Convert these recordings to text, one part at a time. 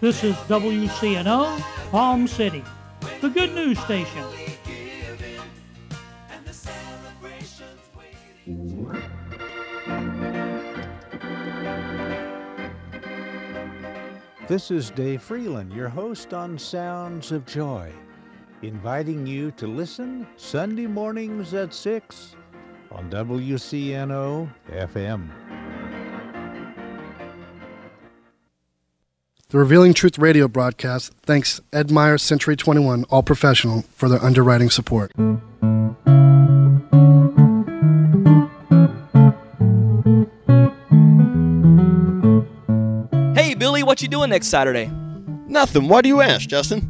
This is WCNO, Palm City, the good news station. And the celebrations waiting. This is Dave Freeland, your host on Sounds of Joy, inviting you to listen Sunday mornings at 6 on WCNO FM. The Revealing Truth radio broadcast thanks Ed Meyer Century 21 All Professional for their underwriting support. Hey, Billy, what you doing next Saturday? Nothing. Why do you ask, Justin?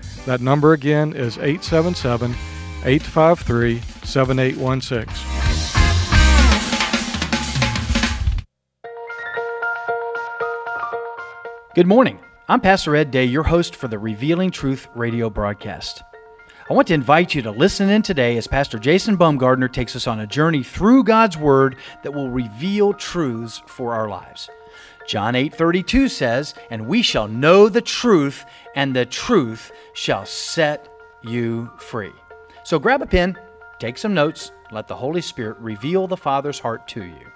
That number again is 877 853 7816. Good morning. I'm Pastor Ed Day, your host for the Revealing Truth radio broadcast. I want to invite you to listen in today as Pastor Jason Baumgardner takes us on a journey through God's Word that will reveal truths for our lives. John 8:32 says, "And we shall know the truth, and the truth shall set you free." So grab a pen, take some notes, let the Holy Spirit reveal the Father's heart to you.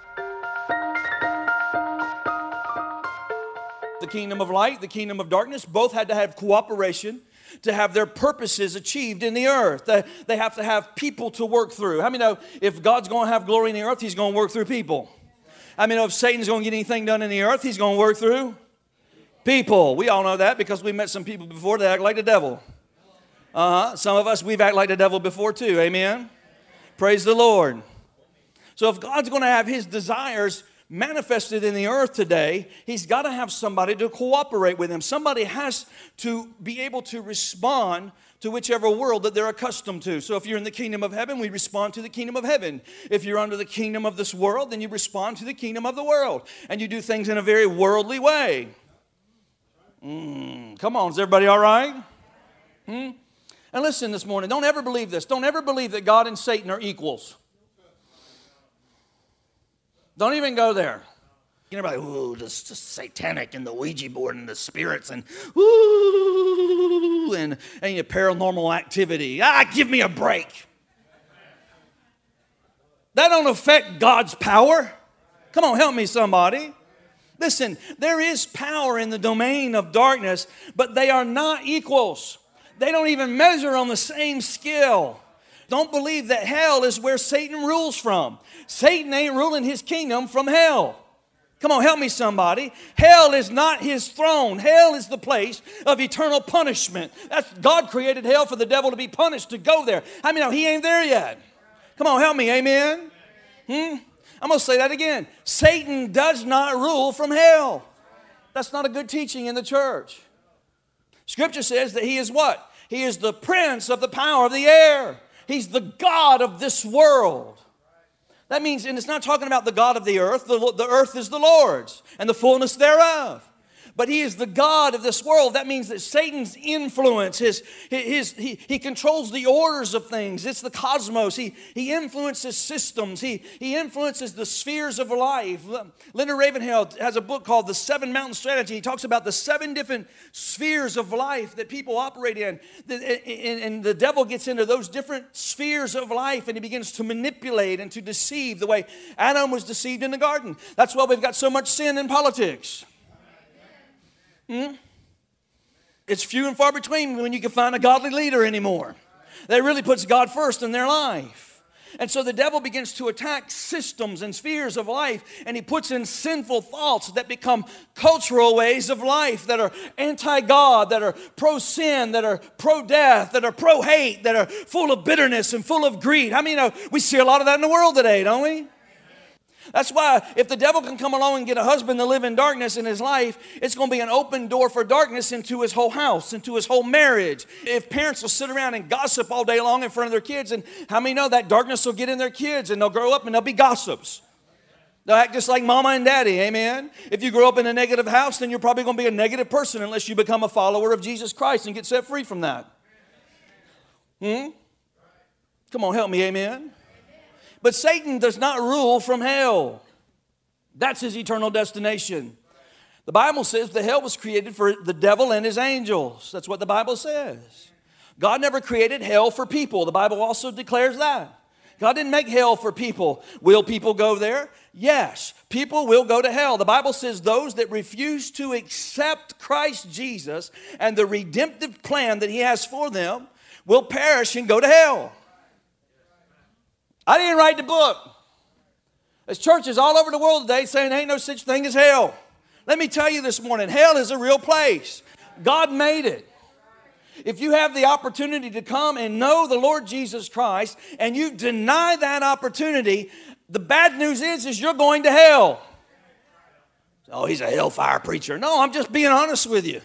the kingdom of light, the kingdom of darkness, both had to have cooperation to have their purposes achieved in the earth. They, have to have people to work through. How many know if God's going to have glory in the earth, He's going to work through people? I mean, if Satan's going to get anything done in the earth, He's going to work through people. We all know that because we met some people before that act like the devil. Uh huh. Some of us, we've acted like the devil before too. Amen. Praise the Lord. So if God's going to have His desires manifested in the earth today, he's got to have somebody to cooperate with him. Somebody has to be able to respond to whichever world that they're accustomed to. So if you're in the kingdom of heaven, we respond to the kingdom of heaven. If you're under the kingdom of this world, then you respond to the kingdom of the world. And you do things in a very worldly way. Mm, come on, is everybody all right? Hmm? And listen this morning, don't ever believe this. Don't ever believe that God and Satan are equals. Don't even go there. And everybody, ooh, this just satanic and the Ouija board and the spirits and ooh, and, and your paranormal activity. Ah, give me a break. That don't affect God's power. Come on, help me, somebody. Listen, there is power in the domain of darkness, but they are not equals. They don't even measure on the same scale. Don't believe that hell is where Satan rules from. Satan ain't ruling his kingdom from hell. Come on, help me, somebody. Hell is not his throne. Hell is the place of eternal punishment. That's God created hell for the devil to be punished to go there. I mean, no, he ain't there yet. Come on, help me. Amen. Hmm? I'm going to say that again. Satan does not rule from hell. That's not a good teaching in the church. Scripture says that he is what? He is the prince of the power of the air. He's the God of this world. That means, and it's not talking about the God of the earth, the, the earth is the Lord's and the fullness thereof but he is the God of this world. That means that Satan's influence, his, his, he, he controls the orders of things. It's the cosmos. He, he influences systems. He, he influences the spheres of life. Linda Ravenhill has a book called The Seven Mountain Strategy. He talks about the seven different spheres of life that people operate in. And the devil gets into those different spheres of life and he begins to manipulate and to deceive the way Adam was deceived in the garden. That's why we've got so much sin in politics. Hmm? It's few and far between when you can find a godly leader anymore that really puts God first in their life. And so the devil begins to attack systems and spheres of life, and he puts in sinful thoughts that become cultural ways of life that are anti God, that are pro sin, that are pro death, that are pro hate, that are full of bitterness and full of greed. I mean, know, we see a lot of that in the world today, don't we? That's why if the devil can come along and get a husband to live in darkness in his life, it's going to be an open door for darkness into his whole house, into his whole marriage. If parents will sit around and gossip all day long in front of their kids, and how many know that darkness will get in their kids and they'll grow up and they'll be gossips? They'll act just like mama and daddy, amen? If you grow up in a negative house, then you're probably going to be a negative person unless you become a follower of Jesus Christ and get set free from that. Hmm? Come on, help me, amen? But Satan does not rule from hell. That's his eternal destination. The Bible says the hell was created for the devil and his angels. That's what the Bible says. God never created hell for people. The Bible also declares that. God didn't make hell for people. Will people go there? Yes, people will go to hell. The Bible says those that refuse to accept Christ Jesus and the redemptive plan that He has for them will perish and go to hell. I didn't write the book. There's churches all over the world today saying there ain't no such thing as hell. Let me tell you this morning hell is a real place. God made it. If you have the opportunity to come and know the Lord Jesus Christ and you deny that opportunity, the bad news is, is you're going to hell. Oh, he's a hellfire preacher. No, I'm just being honest with you.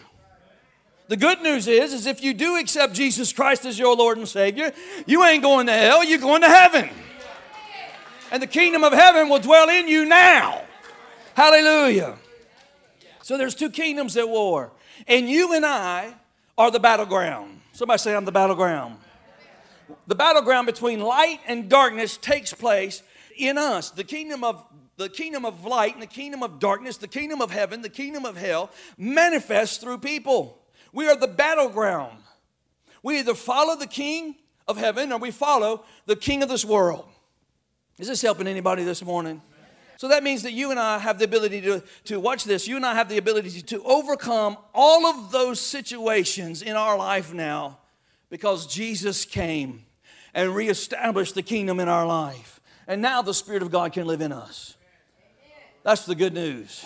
The good news is, is if you do accept Jesus Christ as your Lord and Savior, you ain't going to hell, you're going to heaven and the kingdom of heaven will dwell in you now. Hallelujah. So there's two kingdoms at war, and you and I are the battleground. Somebody say, I'm the battleground. The battleground between light and darkness takes place in us. The kingdom of the kingdom of light and the kingdom of darkness, the kingdom of heaven, the kingdom of hell manifests through people. We are the battleground. We either follow the king of heaven or we follow the king of this world. Is this helping anybody this morning? So that means that you and I have the ability to, to watch this. You and I have the ability to overcome all of those situations in our life now because Jesus came and reestablished the kingdom in our life. And now the Spirit of God can live in us. That's the good news.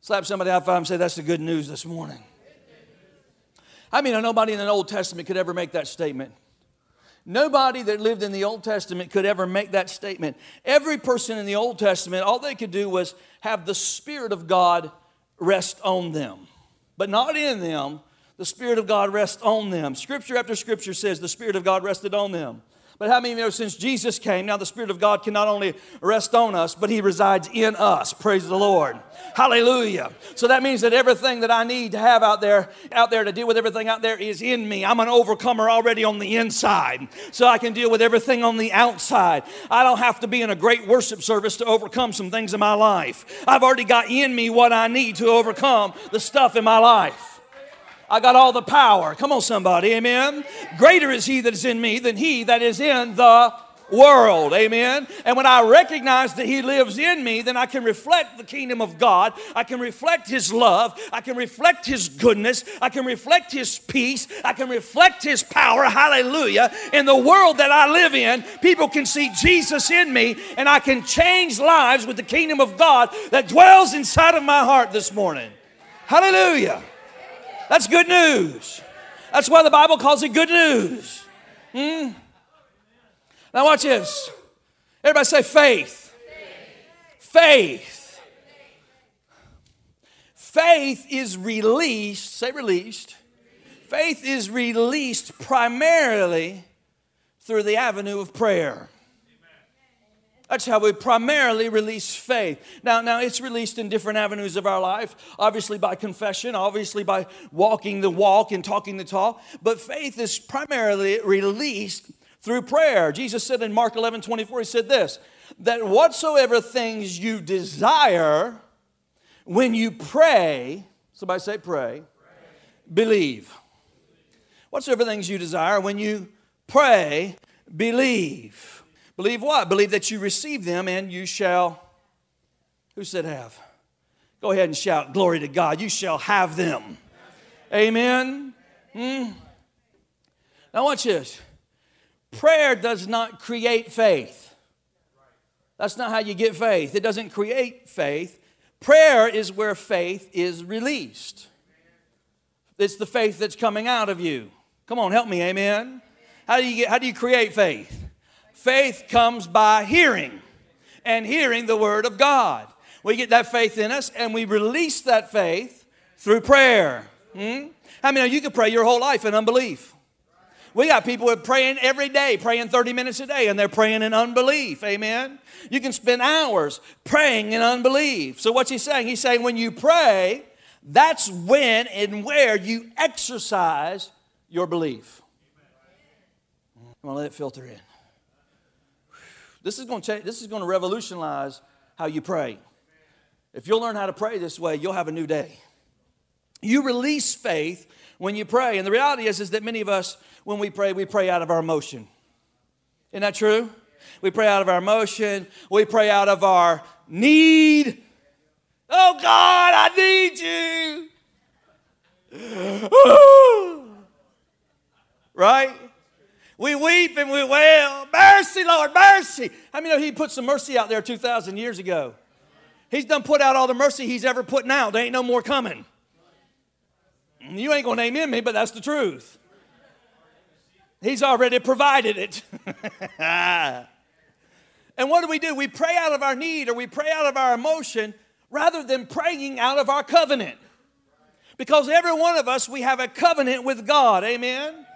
Slap somebody high five and say, That's the good news this morning. I mean, nobody in the Old Testament could ever make that statement. Nobody that lived in the Old Testament could ever make that statement. Every person in the Old Testament, all they could do was have the Spirit of God rest on them, but not in them. The Spirit of God rests on them. Scripture after scripture says the Spirit of God rested on them. But how many of you know since Jesus came, now the Spirit of God can not only rest on us, but He resides in us. Praise the Lord. Hallelujah. So that means that everything that I need to have out there, out there to deal with everything out there is in me. I'm an overcomer already on the inside. So I can deal with everything on the outside. I don't have to be in a great worship service to overcome some things in my life. I've already got in me what I need to overcome the stuff in my life. I got all the power. Come on, somebody. Amen. Greater is He that is in me than He that is in the world. Amen. And when I recognize that He lives in me, then I can reflect the kingdom of God. I can reflect His love. I can reflect His goodness. I can reflect His peace. I can reflect His power. Hallelujah. In the world that I live in, people can see Jesus in me, and I can change lives with the kingdom of God that dwells inside of my heart this morning. Hallelujah. That's good news. That's why the Bible calls it good news. Hmm? Now, watch this. Everybody say faith. Faith. Faith is released, say released. Faith is released primarily through the avenue of prayer. That's how we primarily release faith. Now, now it's released in different avenues of our life. Obviously by confession, obviously by walking the walk and talking the talk. But faith is primarily released through prayer. Jesus said in Mark 11, 24, he said this, that whatsoever things you desire when you pray, somebody say pray, pray. believe. Whatsoever things you desire when you pray, believe. Believe what? Believe that you receive them and you shall, who said have? Go ahead and shout, Glory to God. You shall have them. Amen. Hmm? Now, watch this. Prayer does not create faith. That's not how you get faith. It doesn't create faith. Prayer is where faith is released. It's the faith that's coming out of you. Come on, help me, amen. How do you get how do you create faith? Faith comes by hearing, and hearing the Word of God. We get that faith in us, and we release that faith through prayer. Hmm? I mean, you could pray your whole life in unbelief. We got people who are praying every day, praying 30 minutes a day, and they're praying in unbelief. Amen. You can spend hours praying in unbelief. So, what's he saying? He's saying when you pray, that's when and where you exercise your belief. I'm going to let it filter in. This is going to change, this is going to revolutionize how you pray. If you'll learn how to pray this way, you'll have a new day. You release faith when you pray. And the reality is, is that many of us, when we pray, we pray out of our emotion. Isn't that true? We pray out of our emotion. We pray out of our need. Oh God, I need you. right? We weep and we wail, Mercy, Lord, mercy. How many know He put some mercy out there 2,000 years ago? He's done put out all the mercy He's ever put out. There ain't no more coming. You ain't gonna amen me, but that's the truth. He's already provided it. and what do we do? We pray out of our need or we pray out of our emotion rather than praying out of our covenant. Because every one of us, we have a covenant with God. Amen.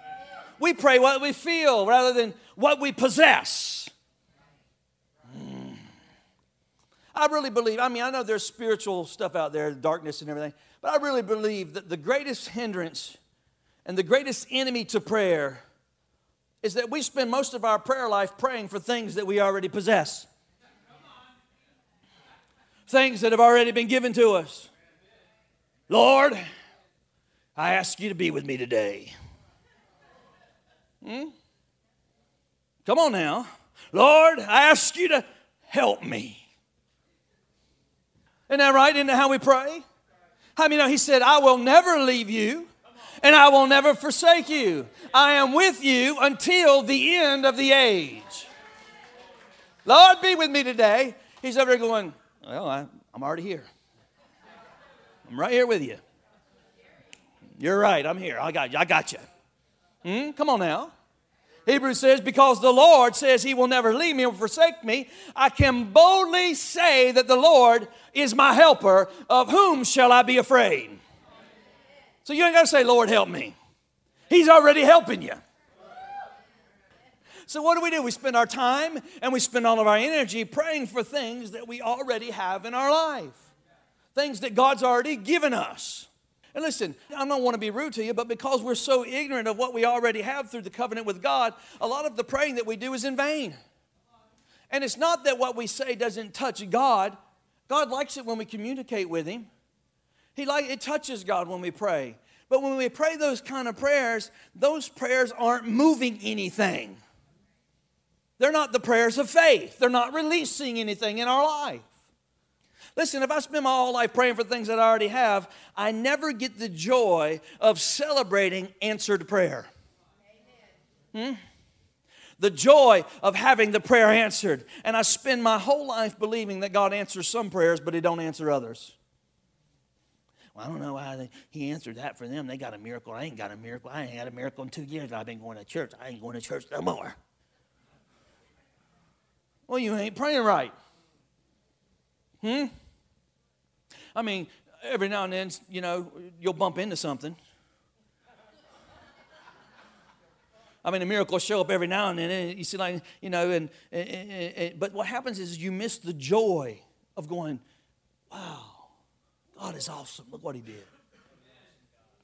We pray what we feel rather than what we possess. Hmm. I really believe, I mean, I know there's spiritual stuff out there, darkness and everything, but I really believe that the greatest hindrance and the greatest enemy to prayer is that we spend most of our prayer life praying for things that we already possess, things that have already been given to us. Lord, I ask you to be with me today. Hmm? Come on now. Lord, I ask you to help me. Isn't that right? Isn't that how we pray? How I know he said, I will never leave you and I will never forsake you. I am with you until the end of the age. Lord, be with me today. He's over there going, Well, I, am already here. I'm right here with you. You're right. I'm here. I got you. I got you. Hmm? Come on now. Hebrews says, Because the Lord says he will never leave me or forsake me, I can boldly say that the Lord is my helper. Of whom shall I be afraid? So you ain't got to say, Lord, help me. He's already helping you. So, what do we do? We spend our time and we spend all of our energy praying for things that we already have in our life, things that God's already given us. And listen, I don't want to be rude to you, but because we're so ignorant of what we already have through the covenant with God, a lot of the praying that we do is in vain. And it's not that what we say doesn't touch God. God likes it when we communicate with Him. He like it touches God when we pray. But when we pray those kind of prayers, those prayers aren't moving anything. They're not the prayers of faith. They're not releasing anything in our life. Listen, if I spend my whole life praying for things that I already have, I never get the joy of celebrating answered prayer. Hmm? The joy of having the prayer answered. And I spend my whole life believing that God answers some prayers, but He don't answer others. Well, I don't know why they, He answered that for them. They got a miracle. I ain't got a miracle. I ain't had a miracle in two years. I've been going to church. I ain't going to church no more. Well, you ain't praying right. Hmm? I mean, every now and then, you know, you'll bump into something. I mean, a miracle show up every now and then. And you see, like, you know, and, and, and, but what happens is you miss the joy of going, wow, God is awesome. Look what He did.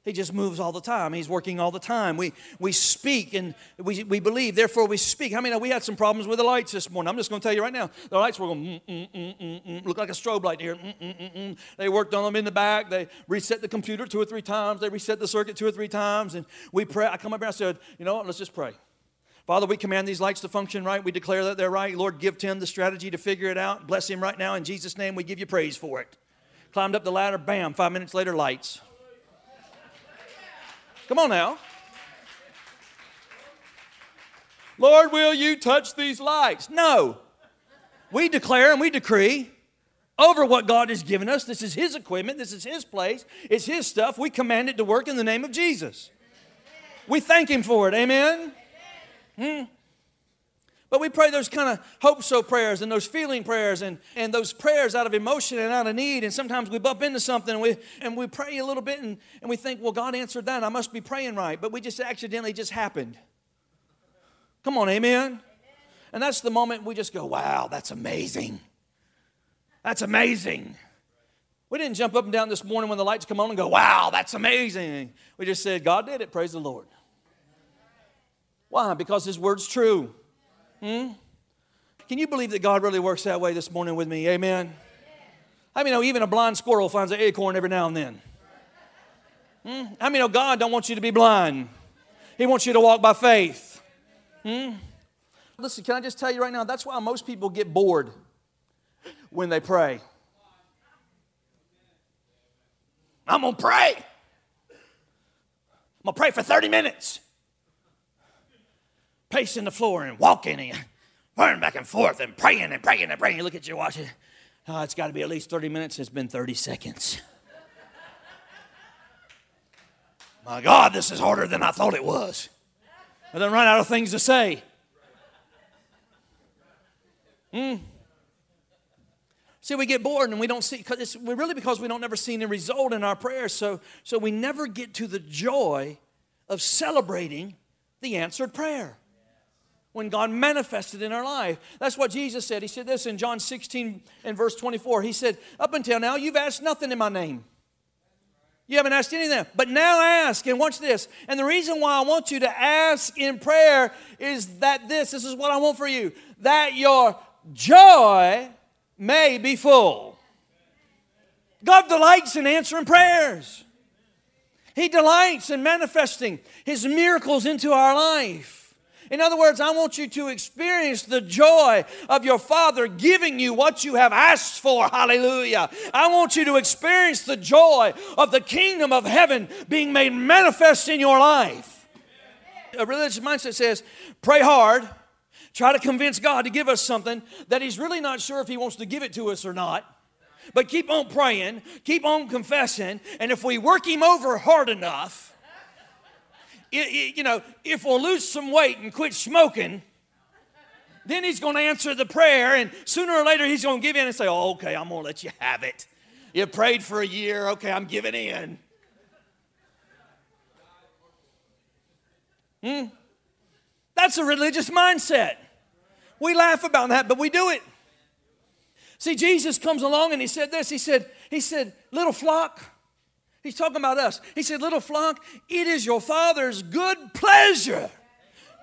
He just moves all the time. He's working all the time. We, we speak and we, we believe, therefore we speak. How many know we had some problems with the lights this morning? I'm just going to tell you right now. The lights were going, mm, mm, mm, look like a strobe light here. They worked on them in the back. They reset the computer two or three times. They reset the circuit two or three times. And we pray. I come up and I said, you know what, let's just pray. Father, we command these lights to function right. We declare that they're right. Lord, give Tim the strategy to figure it out. Bless him right now. In Jesus' name, we give you praise for it. Climbed up the ladder, bam, five minutes later, lights. Come on now. Lord, will you touch these lights? No. We declare and we decree over what God has given us. This is His equipment, this is His place, it's His stuff. We command it to work in the name of Jesus. We thank Him for it. Amen. But we pray those kind of hope so prayers and those feeling prayers and, and those prayers out of emotion and out of need. And sometimes we bump into something and we, and we pray a little bit and, and we think, well, God answered that. I must be praying right. But we just accidentally just happened. Come on, amen? And that's the moment we just go, wow, that's amazing. That's amazing. We didn't jump up and down this morning when the lights come on and go, wow, that's amazing. We just said, God did it. Praise the Lord. Why? Because His word's true. Hmm? Can you believe that God really works that way this morning with me? Amen. I mean, know even a blind squirrel finds an acorn every now and then. Hmm? I mean, God don't want you to be blind. He wants you to walk by faith. Hmm? Listen, can I just tell you right now? That's why most people get bored when they pray. I'm gonna pray. I'm gonna pray for 30 minutes pacing the floor and walking and running back and forth and praying and praying and praying. You look at your watch. Oh, it's got to be at least 30 minutes. It's been 30 seconds. My God, this is harder than I thought it was. And then run out of things to say. Hmm. See, we get bored and we don't see, because it's really because we don't never see any result in our prayers. So, so we never get to the joy of celebrating the answered prayer when God manifested in our life. That's what Jesus said. He said this in John 16 and verse 24. He said, Up until now, you've asked nothing in my name. You haven't asked anything. But now ask, and watch this. And the reason why I want you to ask in prayer is that this, this is what I want for you, that your joy may be full. God delights in answering prayers. He delights in manifesting His miracles into our life. In other words, I want you to experience the joy of your Father giving you what you have asked for. Hallelujah. I want you to experience the joy of the kingdom of heaven being made manifest in your life. A religious mindset says, pray hard, try to convince God to give us something that He's really not sure if He wants to give it to us or not. But keep on praying, keep on confessing, and if we work Him over hard enough, you know, if we'll lose some weight and quit smoking, then he's going to answer the prayer, and sooner or later he's going to give in and say, oh, okay, I'm going to let you have it. You prayed for a year, okay, I'm giving in. Hmm? That's a religious mindset. We laugh about that, but we do it. See, Jesus comes along and he said this. He said, He said, little flock. He's talking about us. He said, little flock, it is your father's good pleasure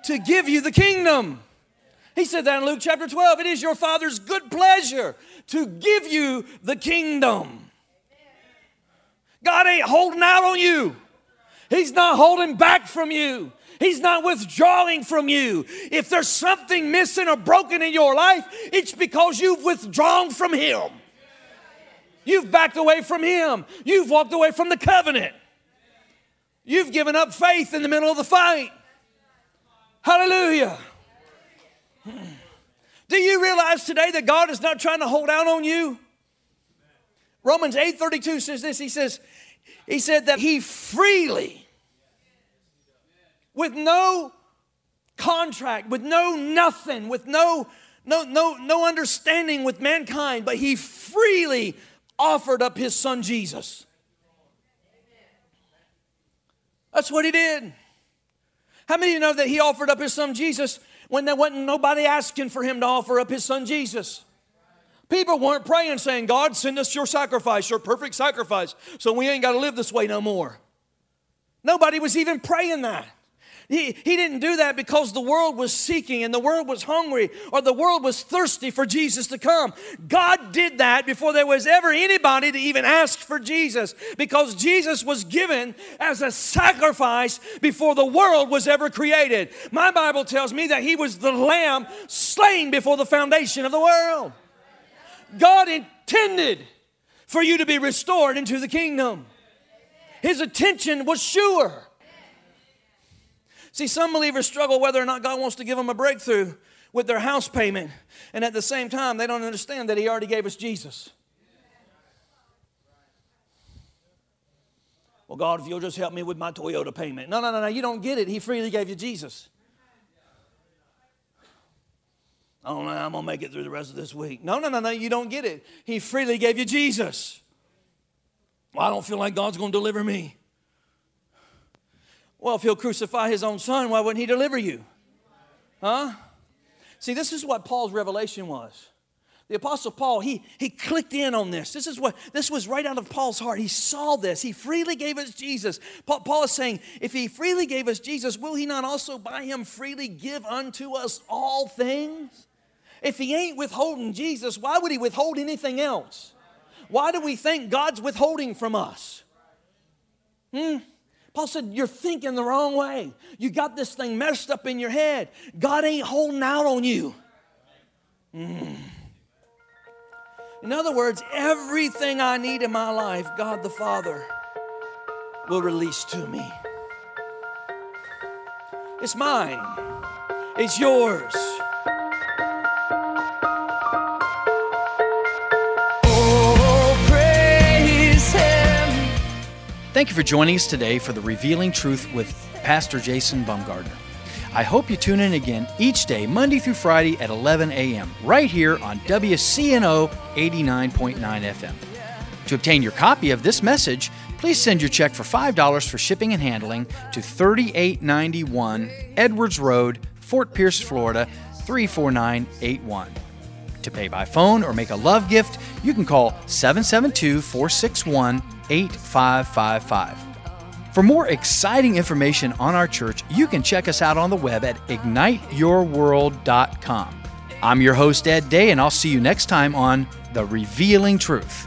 to give you the kingdom. He said that in Luke chapter 12. It is your father's good pleasure to give you the kingdom. God ain't holding out on you. He's not holding back from you. He's not withdrawing from you. If there's something missing or broken in your life, it's because you've withdrawn from Him. You've backed away from Him. You've walked away from the covenant. You've given up faith in the middle of the fight. Hallelujah. Do you realize today that God is not trying to hold out on you? Romans 8:32 says this. He says, He said that He freely with no contract, with no nothing, with no no no no understanding with mankind, but he freely offered up his son Jesus. That's what he did. How many of you know that he offered up his son Jesus when there wasn't nobody asking for him to offer up his son Jesus? People weren't praying saying, God, send us your sacrifice, your perfect sacrifice, so we ain't got to live this way no more. Nobody was even praying that. He, he didn't do that because the world was seeking and the world was hungry or the world was thirsty for Jesus to come. God did that before there was ever anybody to even ask for Jesus because Jesus was given as a sacrifice before the world was ever created. My Bible tells me that he was the lamb slain before the foundation of the world. God intended for you to be restored into the kingdom. His attention was sure. See, some believers struggle whether or not God wants to give them a breakthrough with their house payment, and at the same time, they don't understand that He already gave us Jesus. Well, God, if you'll just help me with my Toyota payment. No, no, no, no, you don't get it. He freely gave you Jesus. I don't no, I'm going to make it through the rest of this week. No, no, no, no, you don't get it. He freely gave you Jesus. Well, I don't feel like God's going to deliver me. Well, if he'll crucify his own son, why wouldn't he deliver you? Huh? See, this is what Paul's revelation was. The apostle Paul, he, he clicked in on this. This is what this was right out of Paul's heart. He saw this. He freely gave us Jesus. Paul, Paul is saying, if he freely gave us Jesus, will he not also by him freely give unto us all things? If he ain't withholding Jesus, why would he withhold anything else? Why do we think God's withholding from us? Hmm? Paul said, You're thinking the wrong way. You got this thing messed up in your head. God ain't holding out on you. Mm. In other words, everything I need in my life, God the Father will release to me. It's mine, it's yours. Thank you for joining us today for the Revealing Truth with Pastor Jason Baumgardner. I hope you tune in again each day, Monday through Friday at 11 a.m., right here on WCNO 89.9 FM. To obtain your copy of this message, please send your check for $5 for shipping and handling to 3891 Edwards Road, Fort Pierce, Florida 34981. To pay by phone or make a love gift, you can call 772 461 8555. For more exciting information on our church, you can check us out on the web at igniteyourworld.com. I'm your host, Ed Day, and I'll see you next time on The Revealing Truth.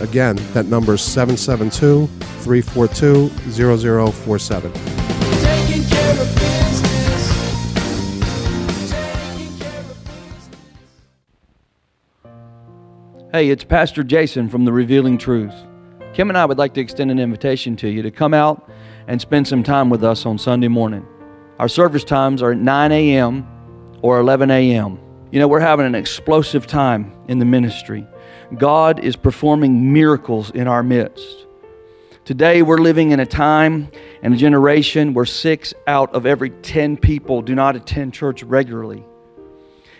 Again, that number is 772 342 0047. Taking care of business. Taking care of Hey, it's Pastor Jason from the Revealing Truth. Kim and I would like to extend an invitation to you to come out and spend some time with us on Sunday morning. Our service times are at 9 a.m. or 11 a.m. You know, we're having an explosive time in the ministry. God is performing miracles in our midst. Today, we're living in a time and a generation where six out of every 10 people do not attend church regularly.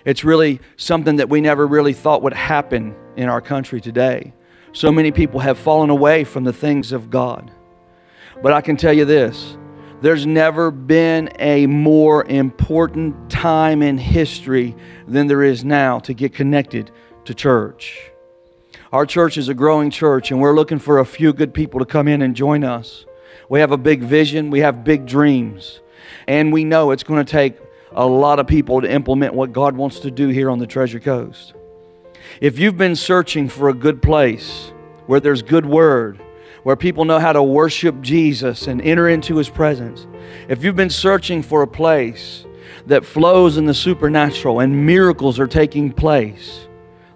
It's really something that we never really thought would happen in our country today. So many people have fallen away from the things of God. But I can tell you this there's never been a more important time in history than there is now to get connected to church. Our church is a growing church, and we're looking for a few good people to come in and join us. We have a big vision, we have big dreams, and we know it's going to take a lot of people to implement what God wants to do here on the Treasure Coast. If you've been searching for a good place where there's good word, where people know how to worship Jesus and enter into his presence, if you've been searching for a place that flows in the supernatural and miracles are taking place,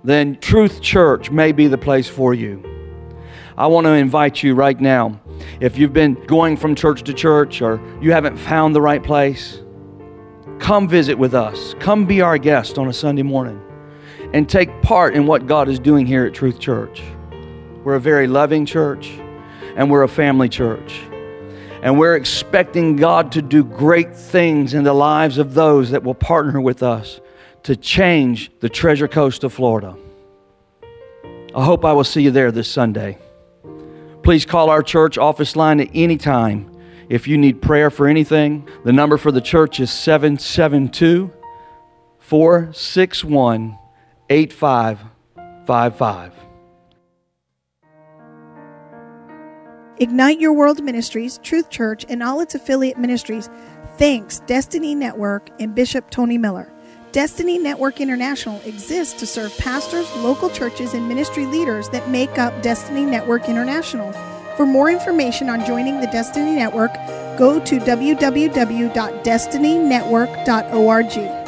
then Truth Church may be the place for you. I want to invite you right now. If you've been going from church to church or you haven't found the right place, come visit with us. Come be our guest on a Sunday morning and take part in what God is doing here at Truth Church. We're a very loving church and we're a family church. And we're expecting God to do great things in the lives of those that will partner with us to change the treasure coast of Florida. I hope I will see you there this Sunday. Please call our church office line at any time if you need prayer for anything. The number for the church is 772 461 8555. Ignite Your World Ministries, Truth Church, and all its affiliate ministries thanks Destiny Network and Bishop Tony Miller. Destiny Network International exists to serve pastors, local churches, and ministry leaders that make up Destiny Network International. For more information on joining the Destiny Network, go to www.destinynetwork.org.